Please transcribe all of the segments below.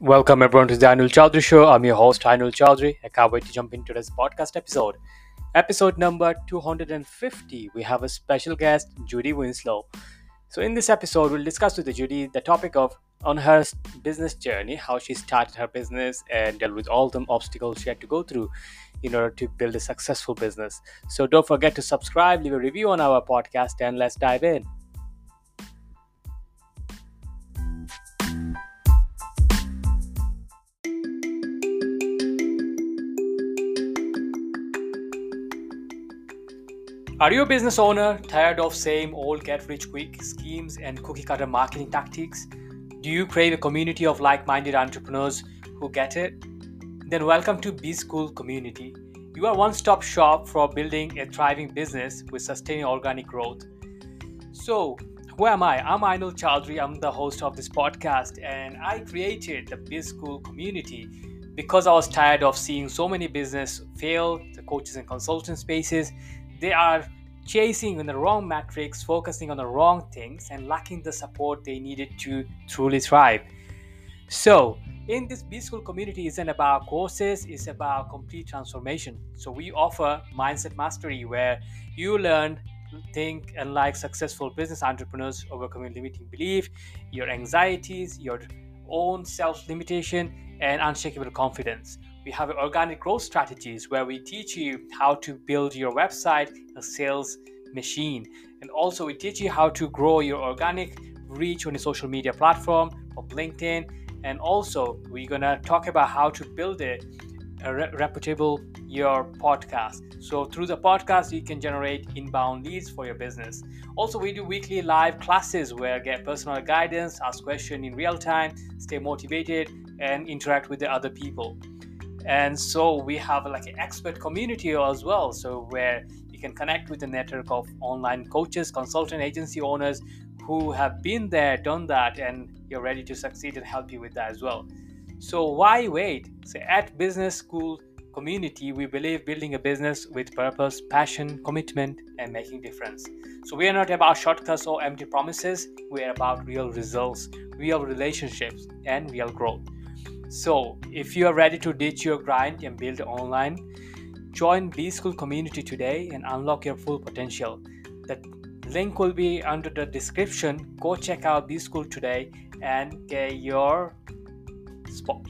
Welcome everyone to the Inul Chowdhury Show. I'm your host Inul Chowdhury. I can't wait to jump into this podcast episode. Episode number 250. We have a special guest, Judy Winslow. So in this episode, we'll discuss with Judy the topic of on her business journey, how she started her business and dealt with all the obstacles she had to go through in order to build a successful business. So don't forget to subscribe, leave a review on our podcast, and let's dive in. Are you a business owner tired of same old get rich quick schemes and cookie cutter marketing tactics? Do you crave a community of like minded entrepreneurs who get it? Then welcome to Biz School Community. You are one stop shop for building a thriving business with sustaining organic growth. So, who am I? I'm Inul Chowdhury. I'm the host of this podcast, and I created the Biz School Community because I was tired of seeing so many business fail, the coaches and consultant spaces they are chasing in the wrong metrics, focusing on the wrong things, and lacking the support they needed to truly thrive. So, in this Biz School community isn't about courses, it's about complete transformation. So, we offer Mindset Mastery where you learn, think, and like successful business entrepreneurs, overcoming limiting belief, your anxieties, your own self limitation, and unshakable confidence we have organic growth strategies where we teach you how to build your website, a sales machine. And also, we teach you how to grow your organic reach on a social media platform of LinkedIn. And also, we're gonna talk about how to build a, a re- reputable your podcast. So through the podcast, you can generate inbound leads for your business. Also, we do weekly live classes where get personal guidance, ask questions in real time, stay motivated, and interact with the other people and so we have like an expert community as well. So where you can connect with a network of online coaches consultant agency owners who have been there done that and you're ready to succeed and help you with that as well. So why wait? So at business school community we believe building a business with purpose passion commitment and making difference. So we are not about shortcuts or empty promises. We are about real results real relationships and real growth so, if you are ready to ditch your grind and build online, join Biz School community today and unlock your full potential. The link will be under the description. Go check out Biz School today and get your spot.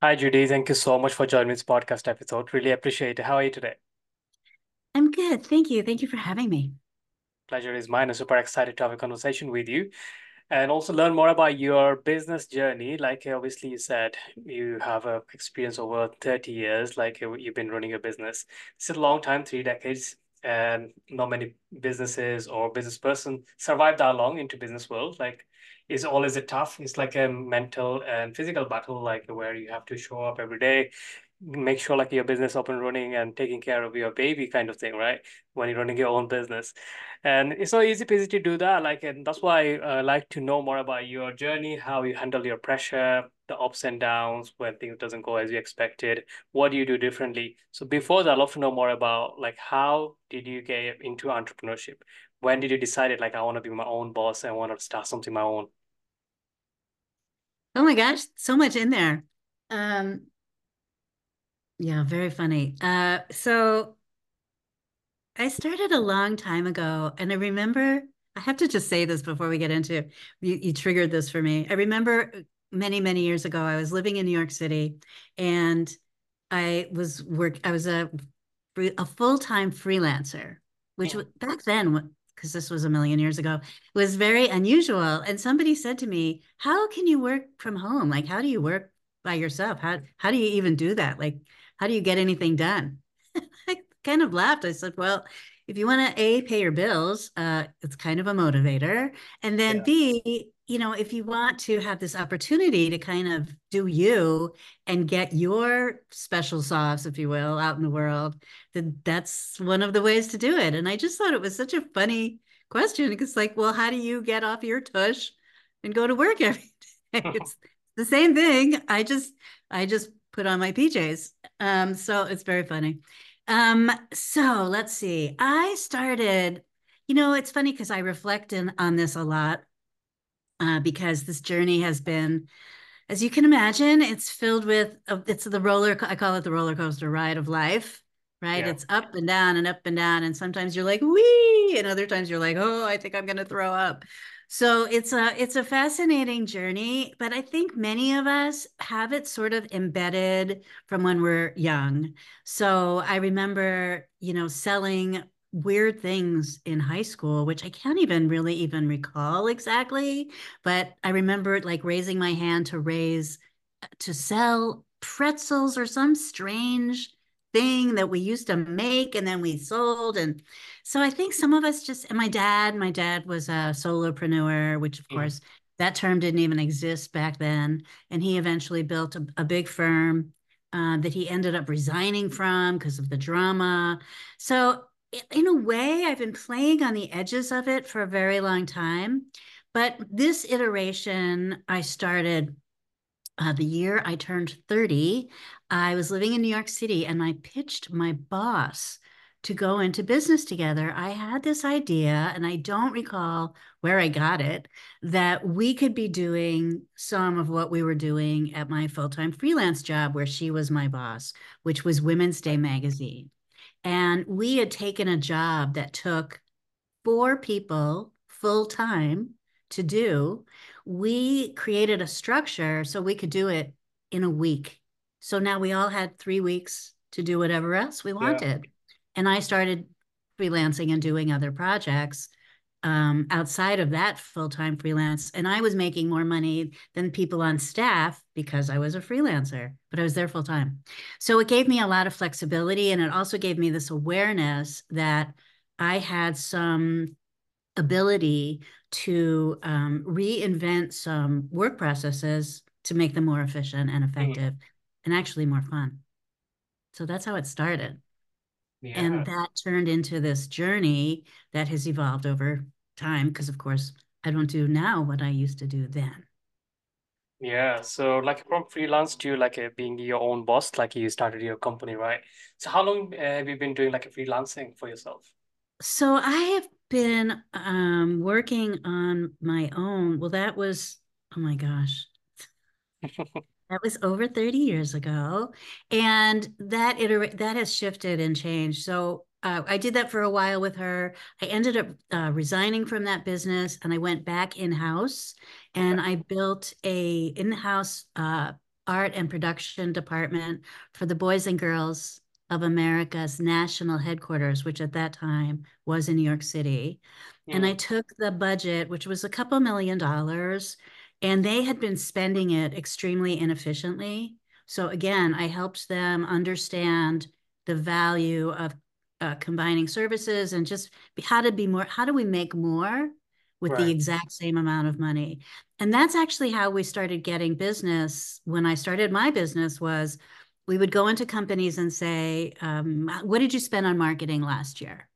Hi, Judy. Thank you so much for joining this podcast episode. Really appreciate it. How are you today? I'm good. Thank you. Thank you for having me. Pleasure is mine. I'm super excited to have a conversation with you and also learn more about your business journey. Like obviously you said, you have a experience over 30 years, like you've been running a business. It's a long time, three decades, and not many businesses or business person survive that long into business world. Like it's always a tough, it's like a mental and physical battle, like where you have to show up every day make sure like your business up and running and taking care of your baby kind of thing right? When you're running your own business. And it's not easy peasy to do that like and that's why i like to know more about your journey how you handle your pressure the ups and downs when things doesn't go as you expected. What do you do differently? So before that i'd love to know more about like how did you get into entrepreneurship? When did you decide like i want to be my own boss i want to start something my own? Oh my gosh so much in there. Um yeah, very funny. Uh, so I started a long time ago, and I remember I have to just say this before we get into you, you triggered this for me. I remember many, many years ago, I was living in New York City and I was work I was a a full-time freelancer, which yeah. back then because this was a million years ago, was very unusual. And somebody said to me, How can you work from home? Like, how do you work by yourself? How how do you even do that? Like how do you get anything done? I kind of laughed. I said, well, if you want to a pay your bills, uh, it's kind of a motivator, and then yeah. b you know if you want to have this opportunity to kind of do you and get your special sauce if you will out in the world then that's one of the ways to do it and i just thought it was such a funny question it's like well how do you get off your tush and go to work every day it's the same thing i just i just put on my PJs. Um, so it's very funny. Um, so let's see. I started, you know, it's funny because I reflect in, on this a lot uh, because this journey has been, as you can imagine, it's filled with, uh, it's the roller, I call it the roller coaster ride of life, right? Yeah. It's up and down and up and down. And sometimes you're like, wee, and other times you're like, oh, I think I'm going to throw up. So it's a it's a fascinating journey, but I think many of us have it sort of embedded from when we're young. So I remember, you know, selling weird things in high school, which I can't even really even recall exactly, but I remember like raising my hand to raise to sell pretzels or some strange thing that we used to make and then we sold and so i think some of us just and my dad my dad was a solopreneur which of mm. course that term didn't even exist back then and he eventually built a, a big firm uh, that he ended up resigning from because of the drama so in a way i've been playing on the edges of it for a very long time but this iteration i started uh, the year I turned 30, I was living in New York City and I pitched my boss to go into business together. I had this idea, and I don't recall where I got it, that we could be doing some of what we were doing at my full time freelance job, where she was my boss, which was Women's Day magazine. And we had taken a job that took four people full time to do we created a structure so we could do it in a week. So now we all had three weeks to do whatever else we wanted. Yeah. And I started freelancing and doing other projects um, outside of that full time freelance. And I was making more money than people on staff because I was a freelancer, but I was there full time. So it gave me a lot of flexibility. And it also gave me this awareness that I had some ability to um, reinvent some work processes to make them more efficient and mm-hmm. effective mm. And actually more fun. So that's how it started. Yeah. And that turned into this journey that has evolved over time because, of course, I don't do now what I used to do then. Yeah, so like from freelance to like a, being your own boss, like you started your company, right? So how long uh, have you been doing like a freelancing for yourself? So I have been um, working on my own. Well, that was, oh my gosh. That was over 30 years ago. And that iter- that has shifted and changed. So uh, I did that for a while with her. I ended up uh, resigning from that business and I went back in-house and I built a in-house uh, art and production department for the boys and girls of America's national headquarters, which at that time was in New York City. Yeah. And I took the budget, which was a couple million dollars, and they had been spending it extremely inefficiently. So again, I helped them understand the value of uh, combining services and just how to be more, how do we make more with right. the exact same amount of money? And that's actually how we started getting business. When I started my business was we would go into companies and say, um, what did you spend on marketing last year?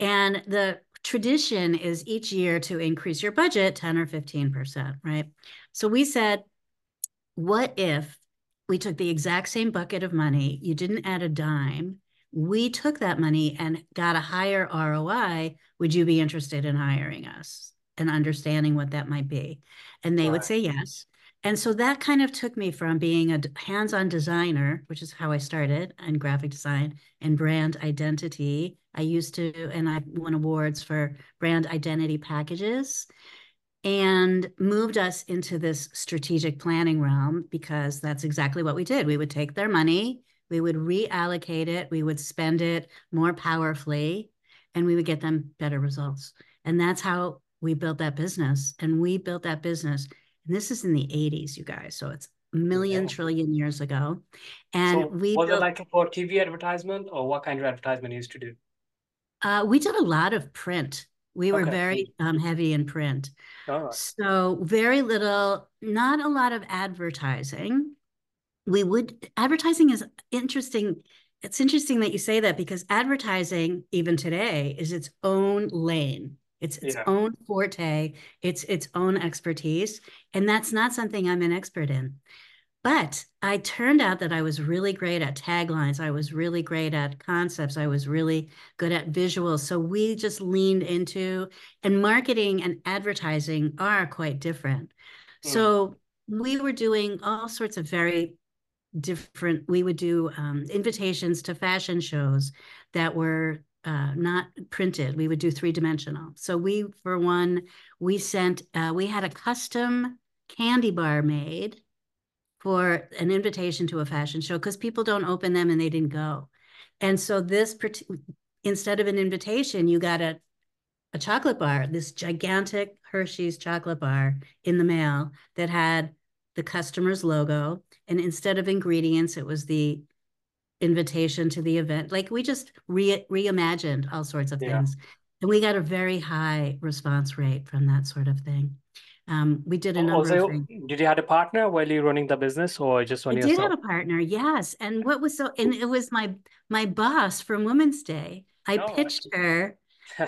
And the tradition is each year to increase your budget 10 or 15%, right? So we said, what if we took the exact same bucket of money, you didn't add a dime, we took that money and got a higher ROI, would you be interested in hiring us and understanding what that might be? And they right. would say yes. And so that kind of took me from being a hands on designer, which is how I started in graphic design and brand identity. I used to, and I won awards for brand identity packages and moved us into this strategic planning realm because that's exactly what we did. We would take their money, we would reallocate it, we would spend it more powerfully, and we would get them better results. And that's how we built that business. And we built that business and this is in the 80s, you guys. So it's a million yeah. trillion years ago. And so we was built, it like for TV advertisement or what kind of advertisement you used to do? Uh, we did a lot of print. We were okay. very um, heavy in print. Right. So very little, not a lot of advertising. We would advertising is interesting. It's interesting that you say that because advertising, even today, is its own lane. It's its yeah. own forte, it's its own expertise. And that's not something I'm an expert in. but I turned out that I was really great at taglines. I was really great at concepts. I was really good at visuals. So we just leaned into, and marketing and advertising are quite different. Mm. So we were doing all sorts of very different, we would do um, invitations to fashion shows that were uh, not printed. We would do three dimensional. So we, for one, we sent, uh, we had a custom candy bar made for an invitation to a fashion show because people don't open them and they didn't go. And so this, instead of an invitation, you got a, a chocolate bar, this gigantic Hershey's chocolate bar in the mail that had the customer's logo. And instead of ingredients, it was the invitation to the event. Like we just re- reimagined all sorts of yeah. things. And we got a very high response rate from that sort of thing. Um, we did a number also, of things. Did you have a partner while you were running the business, or just on I yourself? did have a partner, yes. And what was so, and it was my my boss from Women's Day. I oh, pitched her.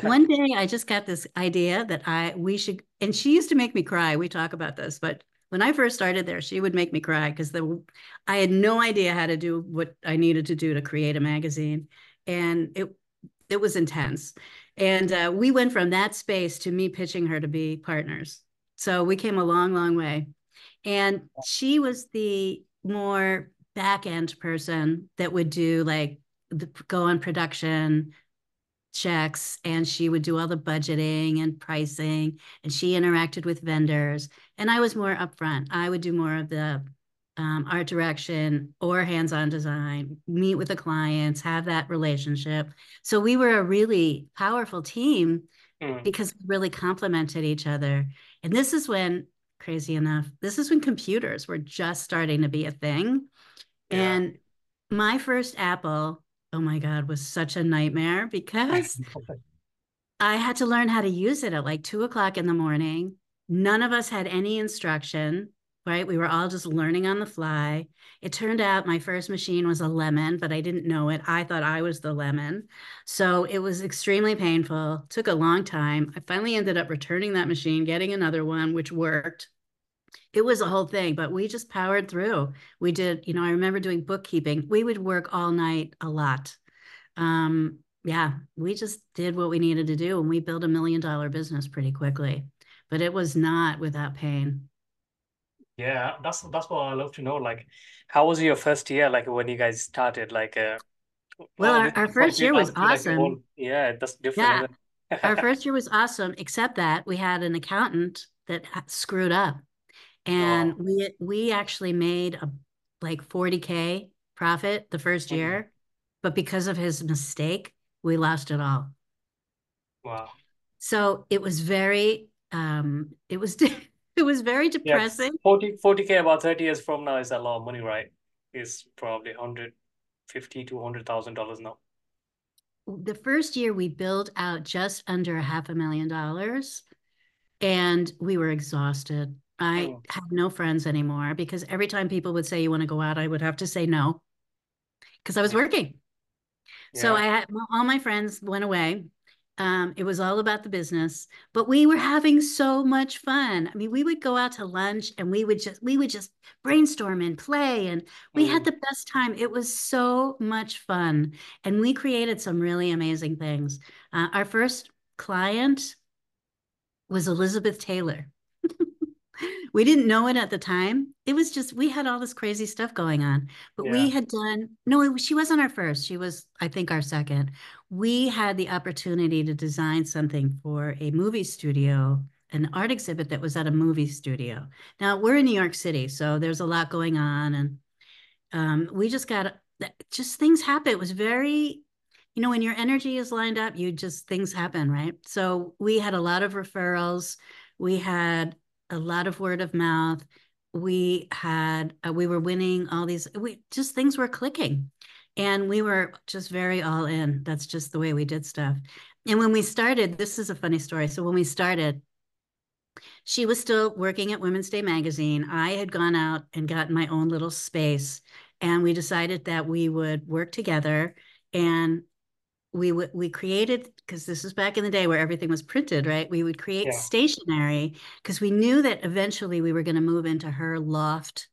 One day, I just got this idea that I we should, and she used to make me cry. We talk about this, but when I first started there, she would make me cry because the I had no idea how to do what I needed to do to create a magazine, and it it was intense. And uh, we went from that space to me pitching her to be partners so we came a long, long way. And she was the more back end person that would do like the, go on production checks and she would do all the budgeting and pricing and she interacted with vendors and i was more upfront i would do more of the um, art direction or hands-on design meet with the clients have that relationship so we were a really powerful team mm. because we really complemented each other and this is when, crazy enough, this is when computers were just starting to be a thing. Yeah. And my first Apple, oh my God, was such a nightmare because I had to learn how to use it at like two o'clock in the morning. None of us had any instruction right? We were all just learning on the fly. It turned out my first machine was a lemon, but I didn't know it. I thought I was the lemon. So it was extremely painful, took a long time. I finally ended up returning that machine, getting another one, which worked. It was a whole thing, but we just powered through. We did, you know, I remember doing bookkeeping. We would work all night a lot. Um, yeah, we just did what we needed to do and we built a million dollar business pretty quickly. But it was not without pain. Yeah, that's that's what I love to know. Like, how was your first year? Like when you guys started? Like, uh, well, our, our first year was awesome. Like whole, yeah, that's different. Yeah, our first year was awesome, except that we had an accountant that screwed up, and oh. we we actually made a like forty k profit the first year, mm-hmm. but because of his mistake, we lost it all. Wow. So it was very um it was it was very depressing. Yeah, 40, 40K about 30 years from now is a lot of money, right? Is probably 150 to $100,000 now. The first year we billed out just under a half a million dollars and we were exhausted. I oh. had no friends anymore because every time people would say, You want to go out, I would have to say no because I was working. Yeah. So I had all my friends went away um, it was all about the business, but we were having so much fun. I mean, we would go out to lunch and we would just we would just brainstorm and play, and we mm. had the best time. It was so much fun, and we created some really amazing things. Uh, our first client was Elizabeth Taylor we didn't know it at the time. It was just we had all this crazy stuff going on. But yeah. we had done no, she wasn't our first. She was, I think, our second. We had the opportunity to design something for a movie studio, an art exhibit that was at a movie studio. Now we're in New York City, so there's a lot going on, and um, we just got just things happen. It was very you know when your energy is lined up you just things happen right so we had a lot of referrals we had a lot of word of mouth. We had, uh, we were winning all these, we just things were clicking. And we were just very all in. That's just the way we did stuff. And when we started, this is a funny story. So when we started, she was still working at Women's Day magazine. I had gone out and gotten my own little space, and we decided that we would work together and we would we created because this was back in the day where everything was printed right we would create yeah. stationery because we knew that eventually we were going to move into her loft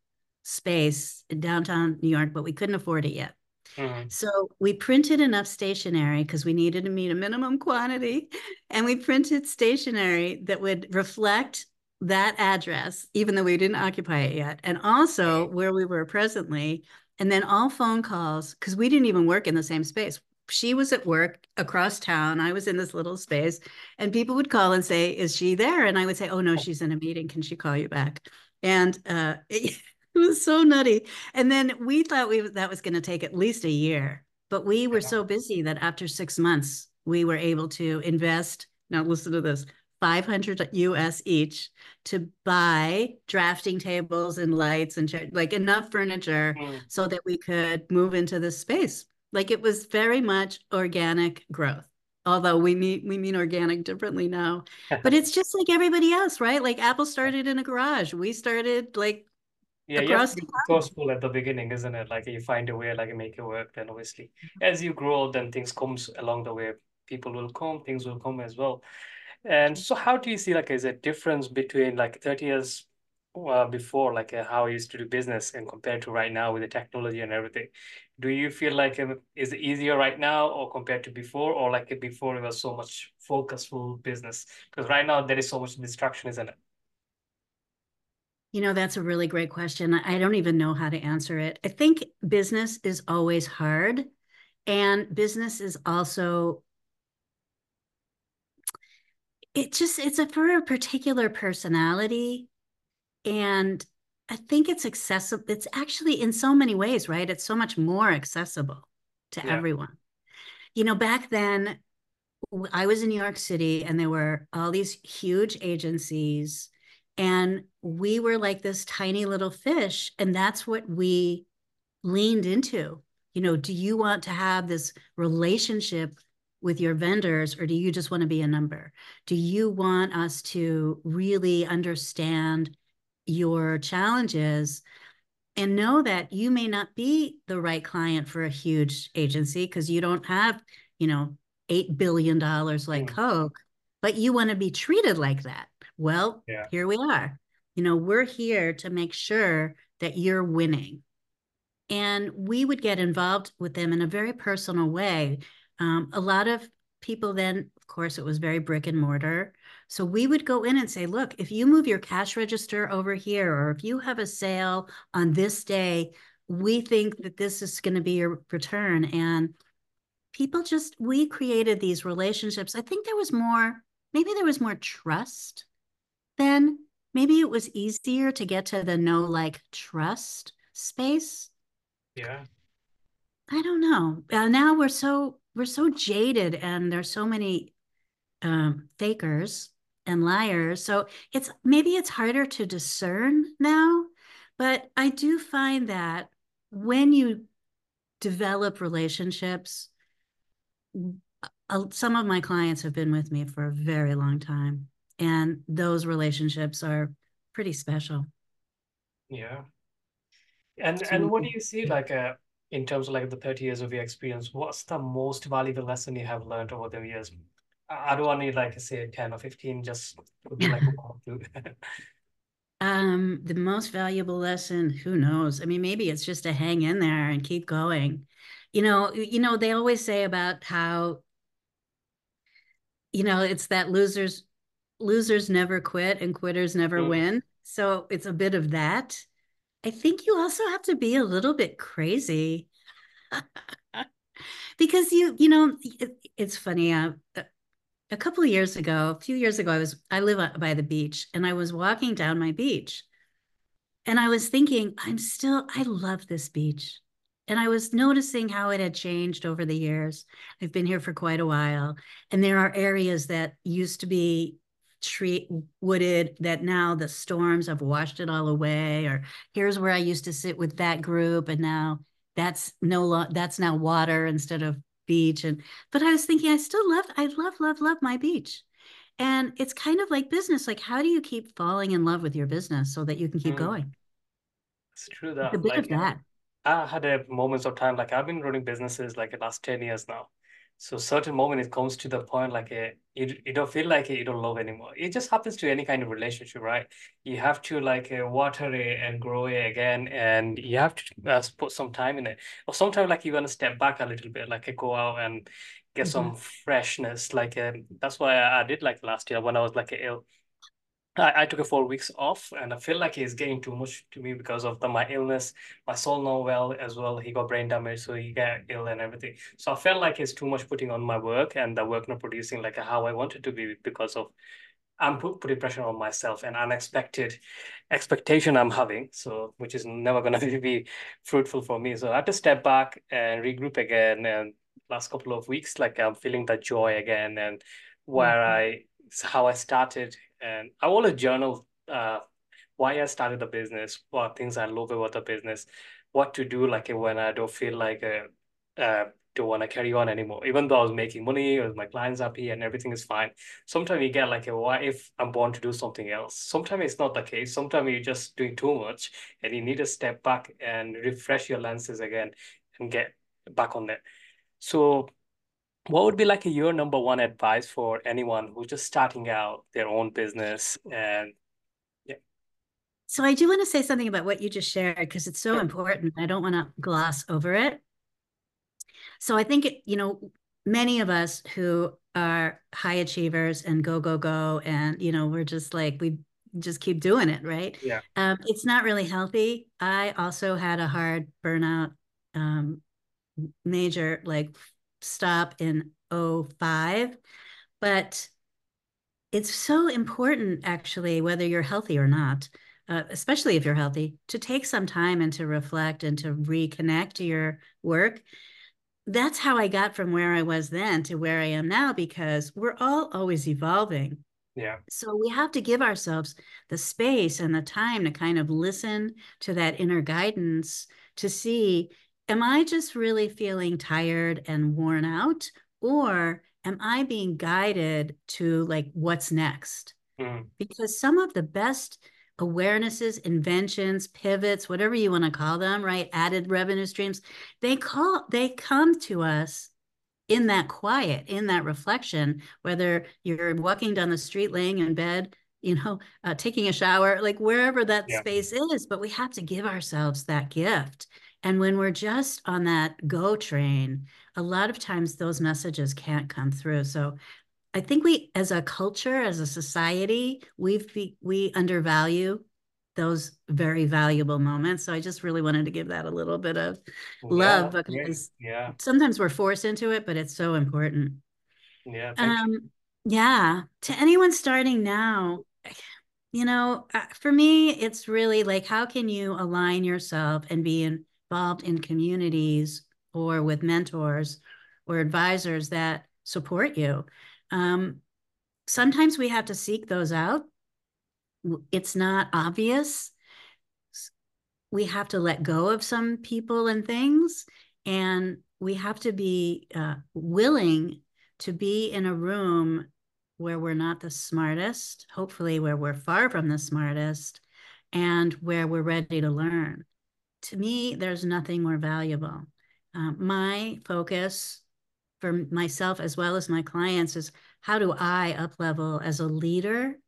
space in downtown New York, but we couldn't afford it yet. Mhm. So we printed enough stationery because we needed to meet a minimum quantity. And we printed stationery that would reflect that address, even though we didn't occupy it yet, and also where we were presently. And then all phone calls, because we didn't even work in the same space. She was at work across town. I was in this little space, and people would call and say, Is she there? And I would say, Oh, no, she's in a meeting. Can she call you back? And uh, it, it was so nutty. And then we thought we that was going to take at least a year, but we were Yeah. so busy that after six months, we were able to invest. Now listen to this: 500 US each to buy drafting tables and lights and chair, like enough furniture Mm. so that we could move into this space. Like it was very much organic growth. Although we mean we mean organic differently now. But it's just like everybody else, right? Like Apple started in a garage. We started like Yeah, you across be town. at the beginning, isn't it? Like you find a way, like you make it work, then obviously as you grow, then things comes along the way. People will come, things will come as well. And so how do you see like is a difference between like 30 years uh, before, like uh, how I used to do business and compared to right now with the technology and everything? Do you feel like um, is it easier right now or compared to before, or like before it was so much focusful business? Because right now there is so much distraction, isn't it? You know, that's a really great question. I don't even know how to answer it. I think business is always hard, and business is also it just it's a for a particular personality, and I think it's accessible. It's actually in so many ways, right? It's so much more accessible to Yeah. everyone. You know, back then I was in New York City and there were all these huge agencies and we were like this tiny little fish and that's what we leaned into. You know, do you want to have this relationship with your vendors or do you just want to be a number? Do you want us to really understand your challenges and know that you may not be the right client for a huge agency because you don't have, you know, $8 billion like Mm. Coke, but you want to be treated like that. Well, Yeah. here we are. You know, we're here to make sure that you're winning. And we would get involved with them in a very personal way. Um, a lot of people then, of course, it was very brick and mortar. So we would go in and say, look, if you move your cash register over here, or if you have a sale on this day, we think that this is going to be your return. And people just, we created these relationships. I think there was more, maybe there was more trust then. Maybe it was easier to get to the no like trust space. Yeah. I don't know. Uh, now we're so we're so jaded, and there's so many um, fakers and liars. So it's maybe it's harder to discern now, but I do find that when you develop relationships, some of my clients have been with me for a very long time, and those relationships are pretty special. Yeah. And So and what do you see like uh in terms of like the 30 years of your experience, what's the most valuable lesson you have learned over the years? I don't want to like say 10 or 15, just would be like one or two. Um, the most valuable lesson, who knows? I mean, maybe it's just to hang in there and keep going. You know, you know, they always say about how, you know, it's that losers losers never quit and quitters never Mm. win. So it's a bit of that. I think you also have to be a little bit crazy because you, you know, it, it's funny. Uh, a couple of years ago, a few years ago, I was I live by the beach and I was walking down my beach and I was thinking, I'm still, I love this beach. And I was noticing how it had changed over the years. I've been here for quite a while. And there are areas that used to be tree wooded that now the storms have washed it all away. Or here's where I used to sit with that group. And now that's no lo- that's now water instead of beach. And but I was thinking, I still love, I love, love, love my beach. And it's kind of like business. Like, how do you keep falling in love with your business so that you can keep Mm. going? It's true It's a that bit of like uh, that. I had a moments of time like I've been running businesses like the last 10 years now. So certain moment it comes to the point like a, you, you don't feel like you don't love anymore. It just happens to any kind of relationship, right? You have to like uh, water it and grow it again, and you have to uh, put some time in it. Or sometimes like you want to step back a little bit, like uh, go out and get mm-hmm. some freshness. Like um, that's why I, I did like last year when I was like ill. I, I took a four weeks off and I feel like he's getting too much to me because of the, my illness. My soul not well as well. He got brain damage, so he got ill and everything. So I felt like it's too much putting on my work and the work not producing like how I wanted to be because of I'm put, putting pressure on myself and unexpected expectation I'm having, so which is never gonna be fruitful for me. So I had to step back and regroup again. And last couple of weeks, like I'm feeling that joy again and where mm-hmm. I how I started and I always journal uh, why I started the business, what things I love about the business, what to do like when I don't feel like uh, uh, don't want to carry on anymore. Even though I was making money, or my clients happy, and everything is fine. Sometimes you get like, a, what if I'm born to do something else? Sometimes it's not the case. Sometimes you're just doing too much, and you need to step back and refresh your lenses again and get back on it. So what would be like a your number one advice for anyone who's just starting out their own business and yeah. So i do want to say something about what you just shared because it's so important. I don't want to gloss over it. So i think you know many of us who are high achievers and go go go and you know we're just like we just keep doing it right? Yeah. Um, it's not really healthy. I also had a hard burnout um, major like stop in 05 but it's so important actually whether you're healthy or not uh, especially if you're healthy to take some time and to reflect and to reconnect to your work. That's how i got from where i was then to where i am now because we're all always evolving. Yeah. So we have to give ourselves the space and the time to kind of listen to that inner guidance to see am I just really feeling tired and worn out? Or am I being guided to like what's next? Mm. Because some of the best awarenesses, inventions, pivots, whatever you want to call them, right? Added revenue streams, they call they come to us in that quiet, in that reflection, whether you're walking down the street, laying in bed, you know, uh, taking a shower, like wherever that yeah. space is, but we have to give ourselves that gift. And when we're just on that go train, a lot of times those messages can't come through. So I think we, as a culture, as a society, we've be, we undervalue those very valuable moments. So I just really wanted to give that a little bit of love yeah, because yeah. sometimes we're forced into it, but it's so important. Yeah. Um, yeah. To anyone starting now, you know, uh, for me, it's really like how can you align yourself and be in involved in communities or with mentors or advisors that support you. Um, sometimes we have to seek those out. It's not obvious. We have to let go of some people and things, and we have to be uh, willing to be in a room where we're not the smartest, hopefully, where we're far from the smartest, and where we're ready to learn to me, there's nothing more valuable. Um, my focus for myself as well as my clients is how do I up level as a leader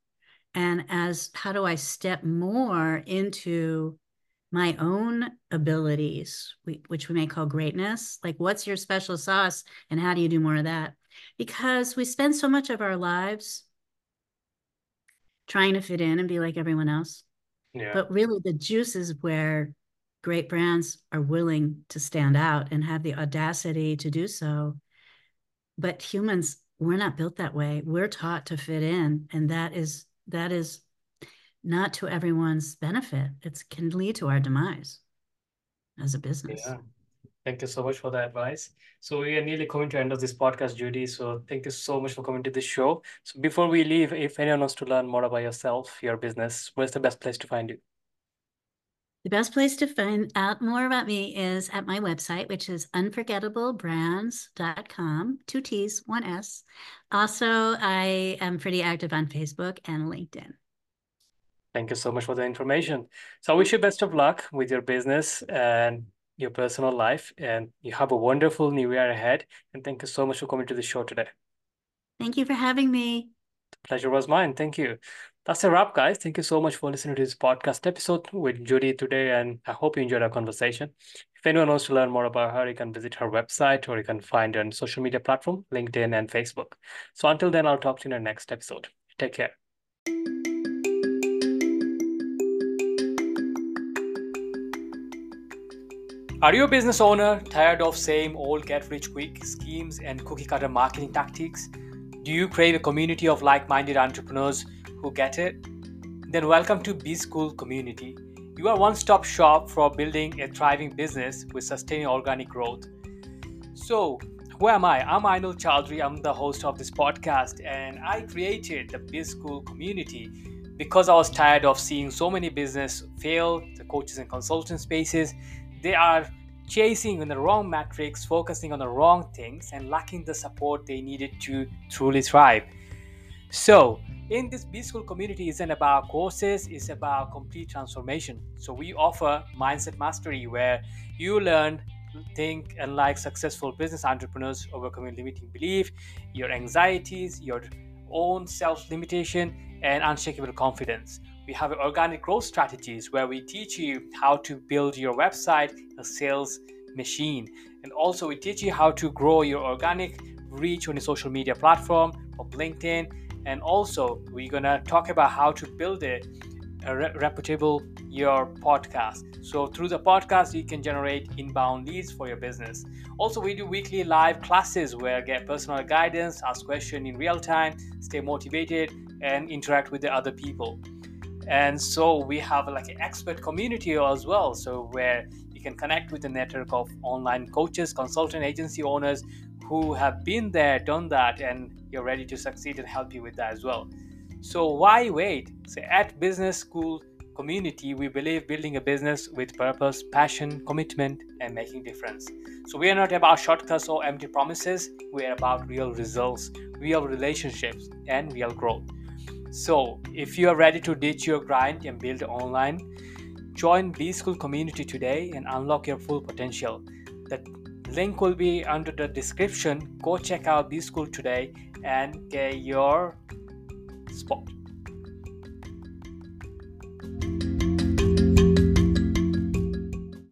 and as how do I step more into my own abilities, which we may call greatness. Like, what's your special sauce, and how do you do more of that? Because we spend so much of our lives trying to fit in and be like everyone else. Yeah. But really, the juice is where great brands are willing to stand out and have the audacity to do so. But humans, we're not built that way. We're taught to fit in, and that is that is not to everyone's benefit. It can lead to our demise as a business. Yeah. Thank you so much for that advice. So we are nearly coming to end of this podcast, Judy. So thank you so much for coming to this show. So before we leave, if anyone wants to learn more about yourself, your business, where's the best place to find you? The best place to find out more about me is at my website, which is unforgettableBrands.com, two T's, one S. Also, I am pretty active on Facebook and LinkedIn. Thank you so much for the information. So I wish you best of luck with your business and your personal life. And you have a wonderful new year ahead. And thank you so much for coming to the show today. Thank you for having me. The pleasure was mine. Thank you. That's a wrap, guys. Thank you so much for listening to this podcast episode with Judy today. And I hope you enjoyed our conversation. If anyone wants to learn more about her, you can visit her website or you can find her on social media platform, LinkedIn and Facebook. So until then, I'll talk to you in the next episode. Take care. Are you a business owner tired of same old get rich quick schemes and cookie cutter marketing tactics? Do you crave a community of like minded entrepreneurs who get it? Then welcome to Biz School Community. You are one stop shop for building a thriving business with sustaining organic growth. So, who am I? I'm Inul Chowdhury. I'm the host of this podcast, and I created the Biz School community because I was tired of seeing so many business fail, the coaches and consultant spaces, they are chasing in the wrong metrics, focusing on the wrong things, and lacking the support they needed to truly thrive. So, in this Biz School community isn't about courses, it's about complete transformation. So, we offer Mindset Mastery where you learn, think, and like successful business entrepreneurs overcoming limiting belief, your anxieties, your own self limitation, and unshakable confidence we have organic growth strategies where we teach you how to build your website, a sales machine. And also, we teach you how to grow your organic reach on a social media platform of LinkedIn. And also, we're gonna talk about how to build a, a re- reputable your podcast. So through the podcast, you can generate inbound leads for your business. Also, we do weekly live classes where get personal guidance, ask questions in real time, stay motivated, and interact with the other people and so we have like an expert community as well so where you can connect with a network of online coaches consultant agency owners who have been there done that and you're ready to succeed and help you with that as well. So why wait? So at business school community we believe building a business with purpose passion commitment and making difference. So we are not about shortcuts or empty promises. We are about real results real relationships and real growth. So, if you are ready to ditch your grind and build online, join Biz School community today and unlock your full potential. Link will be under the description. Go check out Biz School today and get your spot.